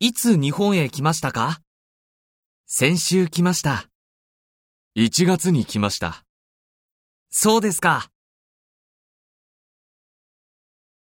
いつ日本へ来ましたか？先週来ました。1月に来ました。そうですか。